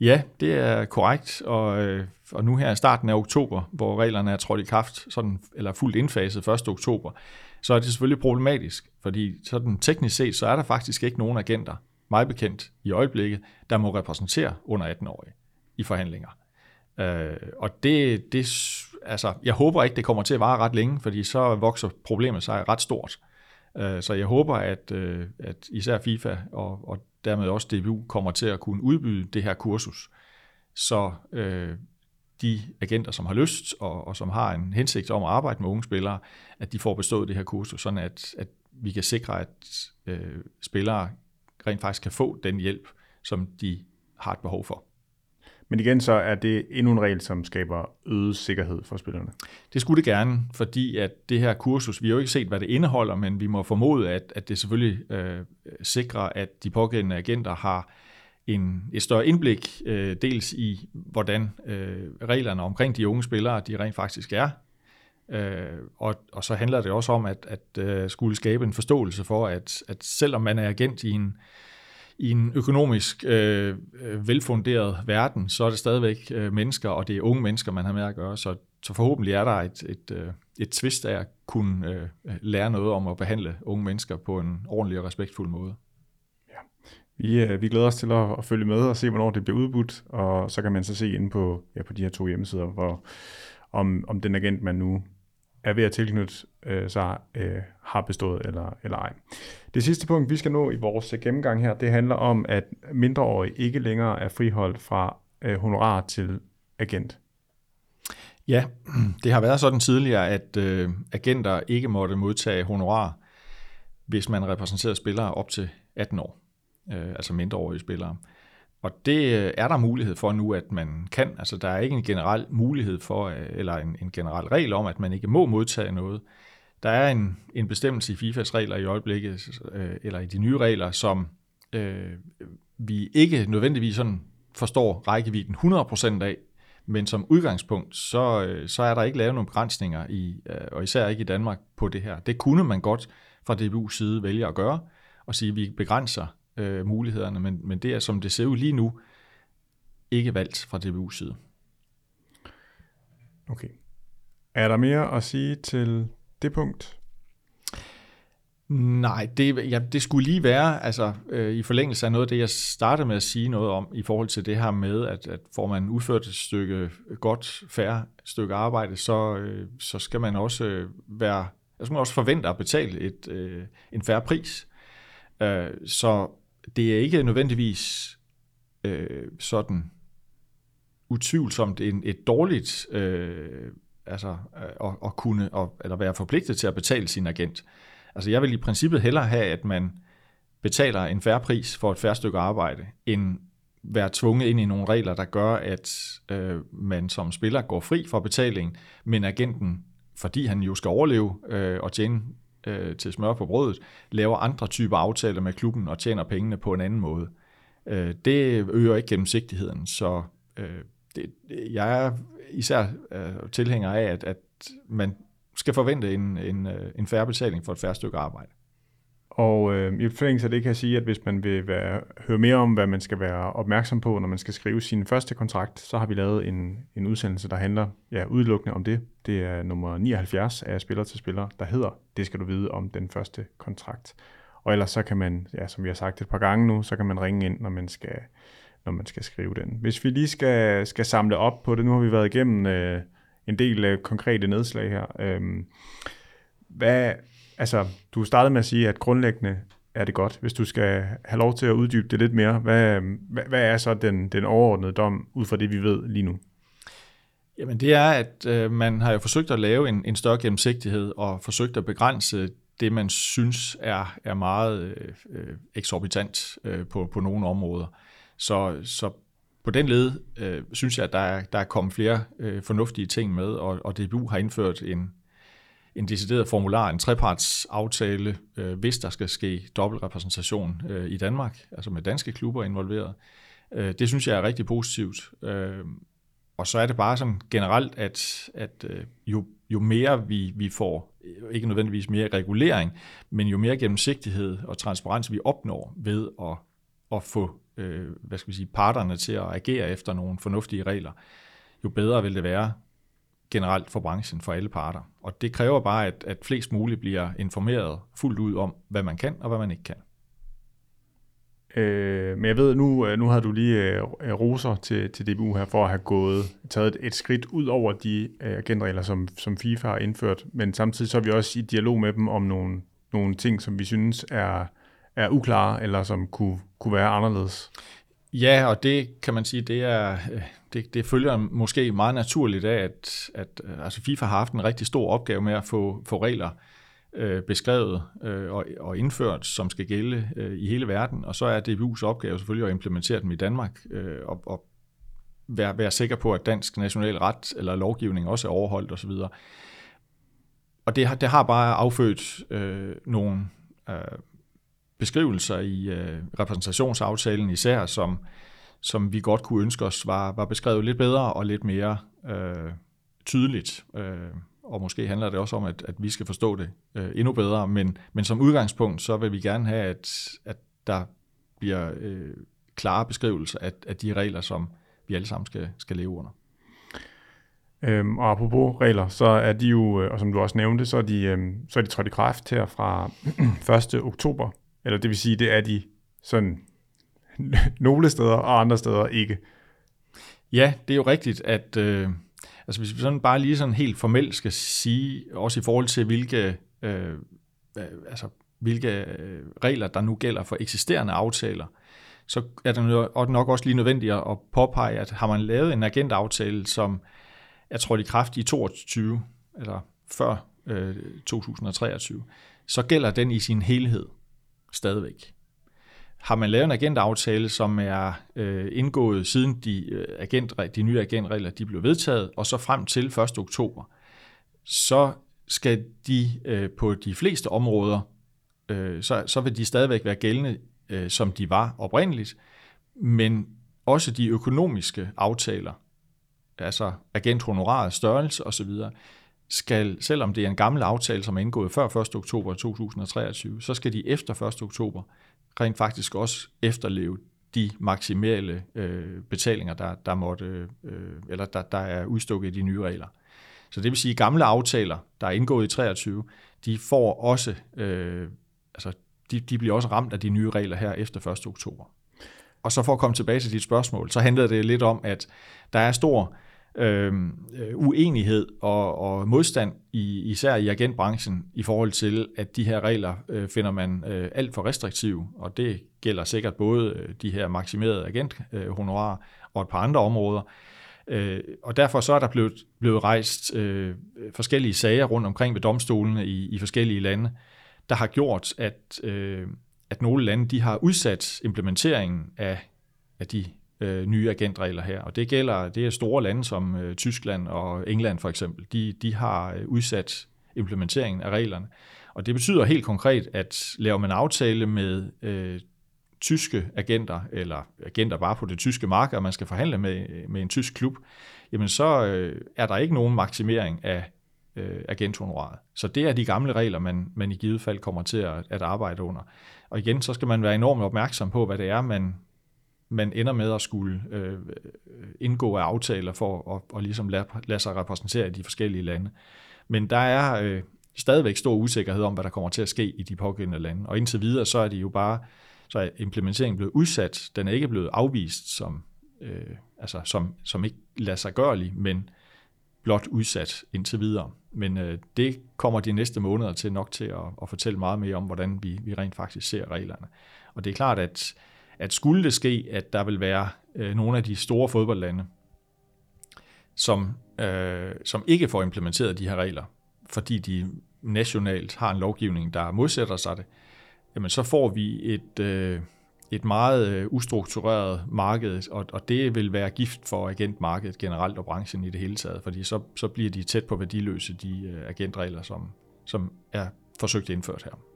Ja, det er korrekt, og, øh, og nu her i starten af oktober, hvor reglerne er trådt i kraft, sådan, eller fuldt indfaset 1. oktober, så er det selvfølgelig problematisk, fordi sådan teknisk set, så er der faktisk ikke nogen agenter, meget bekendt i øjeblikket, der må repræsentere under 18-årige i forhandlinger. Øh, og det, det, altså, jeg håber ikke, det kommer til at vare ret længe, fordi så vokser problemet sig ret stort. Øh, så jeg håber, at, øh, at især FIFA og, og dermed også DBU kommer til at kunne udbyde det her kursus, så øh, de agenter, som har lyst og, og som har en hensigt om at arbejde med unge spillere, at de får bestået det her kursus, sådan at, at vi kan sikre, at øh, spillere rent faktisk kan få den hjælp, som de har et behov for. Men igen så er det endnu en regel, som skaber øget sikkerhed for spillerne. Det skulle det gerne, fordi at det her kursus, vi har jo ikke set, hvad det indeholder, men vi må formode, at, at det selvfølgelig øh, sikrer, at de pågældende agenter har en, et større indblik, øh, dels i, hvordan øh, reglerne omkring de unge spillere, de rent faktisk er, Øh, og, og så handler det også om at, at øh, skulle skabe en forståelse for, at, at selvom man er agent i en, i en økonomisk øh, velfunderet verden, så er det stadigvæk øh, mennesker, og det er unge mennesker, man har med at gøre. Så, så forhåbentlig er der et, et, øh, et twist af at kunne øh, lære noget om at behandle unge mennesker på en ordentlig og respektfuld måde. Ja. Vi, øh, vi glæder os til at, at følge med og se, hvornår det bliver udbudt, og så kan man så se inde på, ja, på de her to hjemmesider, hvor, om, om den agent, man nu er ved at tilknytte øh, sig, øh, har bestået eller, eller ej. Det sidste punkt, vi skal nå i vores øh, gennemgang her, det handler om, at mindreårige ikke længere er friholdt fra øh, honorar til agent. Ja, det har været sådan tidligere, at øh, agenter ikke måtte modtage honorar, hvis man repræsenterer spillere op til 18 år, øh, altså mindreårige spillere. Og det øh, er der mulighed for nu, at man kan. Altså der er ikke en generel mulighed for, øh, eller en, en generel regel om, at man ikke må modtage noget. Der er en, en bestemmelse i FIFAs regler i øjeblikket, øh, eller i de nye regler, som øh, vi ikke nødvendigvis sådan forstår rækkevidden 100% af, men som udgangspunkt, så, øh, så er der ikke lavet nogen begrænsninger, i, og især ikke i Danmark, på det her. Det kunne man godt fra DBU's side vælge at gøre, og sige, at vi begrænser øh, mulighederne, men, men det er, som det ser ud lige nu, ikke valgt fra DBU's side. Okay. Er der mere at sige til det punkt? Nej, det, ja, det skulle lige være, altså øh, i forlængelse af noget af det, jeg startede med at sige noget om, i forhold til det her med, at, at får man udført et stykke godt, færre stykke arbejde, så, øh, så skal man også øh, være, altså man også forvente at betale et, øh, en færre pris. Øh, så det er ikke nødvendigvis øh, sådan utvivlsomt en, et dårligt øh, altså øh, at, at kunne at, eller være forpligtet til at betale sin agent. Altså jeg vil i princippet hellere have, at man betaler en færre pris for et færre stykke arbejde, end være tvunget ind i nogle regler, der gør, at øh, man som spiller går fri for betalingen, men agenten, fordi han jo skal overleve øh, og tjene øh, til smør på brødet, laver andre typer aftaler med klubben og tjener pengene på en anden måde. Øh, det øger ikke gennemsigtigheden, så øh, det, jeg er især øh, tilhænger af, at, at man skal forvente en, en, øh, en færre betaling for et færre stykke arbejde. Og øh, i forlængelse af det kan jeg sige, at hvis man vil være, høre mere om, hvad man skal være opmærksom på, når man skal skrive sin første kontrakt, så har vi lavet en, en udsendelse, der handler ja, udelukkende om det. Det er nummer 79 af Spiller til Spiller, der hedder, det skal du vide om den første kontrakt. Og ellers så kan man, ja, som vi har sagt et par gange nu, så kan man ringe ind, når man skal, når man skal skrive den. Hvis vi lige skal, skal samle op på det, nu har vi været igennem øh, en del øh, konkrete nedslag her. Øh, hvad, altså, du startede med at sige, at grundlæggende er det godt. Hvis du skal have lov til at uddybe det lidt mere, hvad, hvad, hvad er så den, den overordnede dom, ud fra det, vi ved lige nu? Jamen det er, at øh, man har jo forsøgt at lave en, en større gennemsigtighed og forsøgt at begrænse det, man synes er, er meget øh, øh eksorbitant øh, på, på nogle områder. Så, så på den led øh, synes jeg, at der er, der er kommet flere øh, fornuftige ting med, og, og DBU har indført en, en decideret formular, en trepartsaftale, øh, hvis der skal ske dobbeltrepræsentation øh, i Danmark, altså med danske klubber involveret. Øh, det synes jeg er rigtig positivt. Øh, og så er det bare sådan generelt, at, at øh, jo, jo mere vi, vi får, øh, ikke nødvendigvis mere regulering, men jo mere gennemsigtighed og transparens vi opnår ved at, at få øh, hvad skal vi sige, parterne til at agere efter nogle fornuftige regler, jo bedre vil det være generelt for branchen, for alle parter. Og det kræver bare, at, at flest muligt bliver informeret fuldt ud om, hvad man kan og hvad man ikke kan. Øh, men jeg ved, nu, øh, nu har du lige øh, øh roser til, til DBU her for at have gået, taget et, et skridt ud over de øh, agentregler, som, som FIFA har indført, men samtidig så er vi også i dialog med dem om nogle, nogle ting, som vi synes er, er uklare, eller som kunne, kunne være anderledes. Ja, og det kan man sige, det er øh, det, det følger måske meget naturligt af, at, at øh, altså FIFA har haft en rigtig stor opgave med at få, få regler øh, beskrevet øh, og, og indført, som skal gælde øh, i hele verden, og så er DBU's opgave selvfølgelig at implementere dem i Danmark øh, og, og være, være sikker på, at dansk national ret eller lovgivning også er overholdt osv. Og det har, det har bare affødt øh, nogle øh, beskrivelser i øh, repræsentationsaftalen især, som, som vi godt kunne ønske os var, var beskrevet lidt bedre og lidt mere øh, tydeligt. Øh, og måske handler det også om, at, at vi skal forstå det øh, endnu bedre, men, men som udgangspunkt, så vil vi gerne have, at, at der bliver øh, klare beskrivelser af, af de regler, som vi alle sammen skal, skal leve under. Øhm, og apropos regler, så er de jo, øh, og som du også nævnte, så er de, øhm, så er de trådt i kraft her fra 1. oktober eller det vil sige, det er de sådan nogle steder, og andre steder ikke. Ja, det er jo rigtigt, at, øh, Altså hvis vi sådan bare lige sådan helt formelt skal sige, også i forhold til hvilke, øh, altså, hvilke øh, regler, der nu gælder for eksisterende aftaler, så er det nok også lige nødvendigt at påpege, at har man lavet en agentaftale, som er trådt i kraft i 22, eller før øh, 2023, så gælder den i sin helhed stadigvæk. Har man lavet en agentaftale, som er øh, indgået siden de, øh, agent, de nye agentregler de blev vedtaget, og så frem til 1. oktober, så skal de øh, på de fleste områder, øh, så, så vil de stadigvæk være gældende, øh, som de var oprindeligt, men også de økonomiske aftaler, altså agenthonorarets størrelse osv., skal, selvom det er en gammel aftale, som er indgået før 1. oktober 2023, så skal de efter 1. oktober rent faktisk også efterleve de maksimale øh, betalinger, der, der, måtte, øh, eller der, der er udstukket i de nye regler. Så det vil sige, at gamle aftaler, der er indgået i 23, de får også, øh, altså de, de bliver også ramt af de nye regler her efter 1. oktober. Og så for at komme tilbage til dit spørgsmål, så handler det lidt om, at der er stor Øhm, øh, uenighed og, og modstand, i, især i agentbranchen, i forhold til, at de her regler øh, finder man øh, alt for restriktive, og det gælder sikkert både øh, de her maksimerede agenthonorarer øh, og et par andre områder. Øh, og derfor så er der blevet, blevet rejst øh, forskellige sager rundt omkring ved domstolene i, i forskellige lande, der har gjort, at, øh, at nogle lande de har udsat implementeringen af, af de øh, nye agentregler her. Og det gælder, det er store lande som øh, Tyskland og England for eksempel. De, de har øh, udsat implementeringen af reglerne. Og det betyder helt konkret, at laver man aftale med øh, tyske agenter, eller agenter bare på det tyske marked, og man skal forhandle med, øh, med en tysk klub, jamen så øh, er der ikke nogen maksimering af øh, agenthonoraret. Så det er de gamle regler, man, man i givet fald kommer til at, at arbejde under. Og igen, så skal man være enormt opmærksom på, hvad det er, man, man ender med at skulle øh, indgå af aftaler for at, at ligesom lade, lade sig repræsentere i de forskellige lande. Men der er øh, stadigvæk stor usikkerhed om, hvad der kommer til at ske i de pågældende lande. Og indtil videre, så er det jo bare, så er implementeringen blevet udsat. Den er ikke blevet afvist som, øh, altså som, som ikke lader sig gørlig, men blot udsat indtil videre. Men øh, det kommer de næste måneder til nok til at, at fortælle meget mere om, hvordan vi, vi rent faktisk ser reglerne. Og det er klart, at at skulle det ske, at der vil være øh, nogle af de store fodboldlande, som, øh, som ikke får implementeret de her regler, fordi de nationalt har en lovgivning, der modsætter sig det, jamen så får vi et, øh, et meget øh, ustruktureret marked, og, og det vil være gift for agentmarkedet generelt og branchen i det hele taget, fordi så, så bliver de tæt på værdiløse, de øh, agentregler, som, som er forsøgt indført her.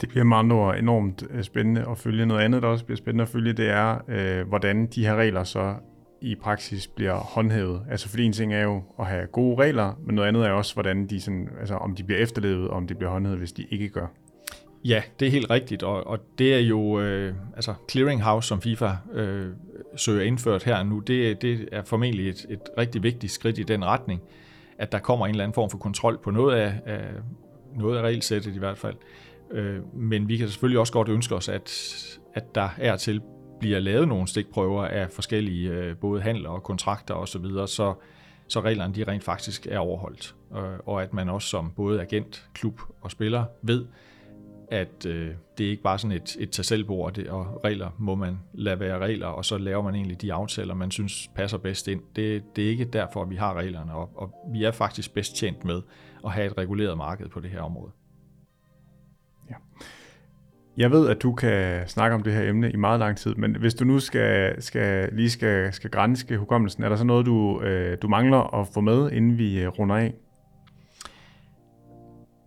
Det bliver med andre ord enormt øh, spændende at følge. Noget andet, der også bliver spændende at følge, det er, øh, hvordan de her regler så i praksis bliver håndhævet. Altså fordi en ting er jo at have gode regler, men noget andet er også, hvordan de sådan, altså om de bliver efterlevet, og om de bliver håndhævet, hvis de ikke gør. Ja, det er helt rigtigt, og, og det er jo, øh, altså clearinghouse, som FIFA øh, søger indført her nu, det, det er formentlig et, et rigtig vigtigt skridt i den retning, at der kommer en eller anden form for kontrol på noget af, af noget af regelsættet i hvert fald. Øh, Øh, men vi kan selvfølgelig også godt ønske os, at, at der er til bliver lavet nogle stikprøver af forskellige øh, både handler og kontrakter osv., så, videre, så, så reglerne de rent faktisk er overholdt. Øh, og at man også som både agent, klub og spiller ved, at øh, det er ikke bare sådan et, et tag det, og regler må man lade være regler, og så laver man egentlig de aftaler, man synes passer bedst ind. Det, det er ikke derfor, vi har reglerne, og, og vi er faktisk bedst tjent med at have et reguleret marked på det her område. Ja. Jeg ved, at du kan snakke om det her emne i meget lang tid, men hvis du nu skal, skal lige skal, skal grænske hukommelsen, er der så noget, du, øh, du mangler at få med, inden vi øh, runder af?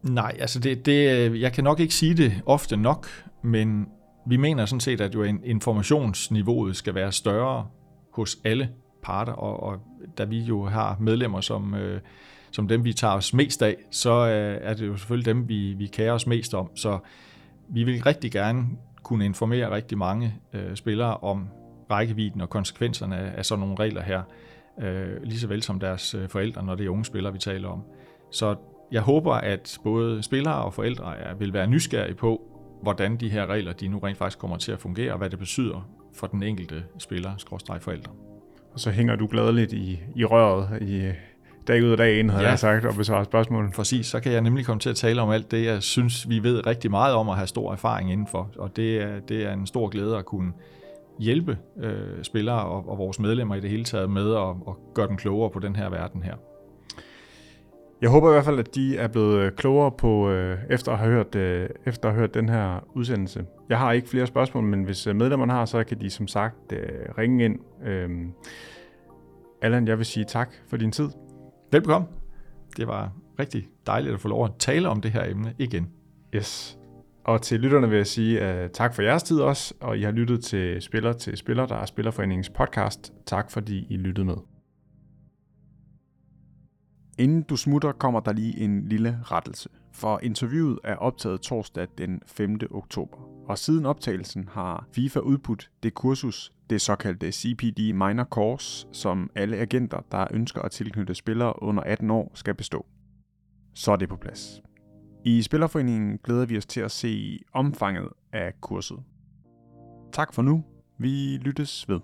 Nej, altså det, det, øh, jeg kan nok ikke sige det ofte nok, men vi mener sådan set, at jo informationsniveauet skal være større hos alle parter, og, og da vi jo har medlemmer som, øh, som dem, vi tager os mest af, så øh, er det jo selvfølgelig dem, vi, vi kærer os mest om. Så vi vil rigtig gerne kunne informere rigtig mange øh, spillere om rækkevidden og konsekvenserne af, af sådan nogle regler her, øh, lige så vel som deres øh, forældre, når det er unge spillere, vi taler om. Så jeg håber, at både spillere og forældre er, vil være nysgerrige på, hvordan de her regler de nu rent faktisk kommer til at fungere, og hvad det betyder for den enkelte spiller, skråstreg forældre. og så hænger du gladeligt i, i røret i dag ud og dag ind, havde Ja. jeg sagt, og besvarer spørgsmål. Præcis, så kan jeg nemlig komme til at tale om alt det, jeg synes, vi ved rigtig meget om og har stor erfaring indenfor. Og det er, det er en stor glæde at kunne hjælpe øh, spillere og, og vores medlemmer i det hele taget med at, at gøre dem klogere på den her verden her. Jeg håber i hvert fald, at de er blevet øh, klogere på, øh, efter, at have hørt, øh, efter at have hørt den her udsendelse. Jeg har ikke flere spørgsmål, men hvis øh, medlemmerne har, så kan de som sagt øh, ringe ind. Øhm, Allan, jeg vil sige tak for din tid. Velbekomme. Det var rigtig dejligt at få lov at tale om det her emne igen. Yes. Og til lytterne vil jeg sige uh, tak for jeres tid også, og I har lyttet til Spiller til Spiller, der er Spillerforeningens podcast. Tak fordi I lyttede med. Inden du smutter, kommer der lige en lille rettelse. For interviewet er optaget torsdag den 5. oktober. Og siden optagelsen har FIFA udbudt det kursus, det såkaldte CPD Minor Course, som alle agenter, der ønsker at tilknytte spillere under 18 år, skal bestå. Så er det på plads. I Spillerforeningen glæder vi os til at se omfanget af kurset. Tak for nu. Vi lyttes ved.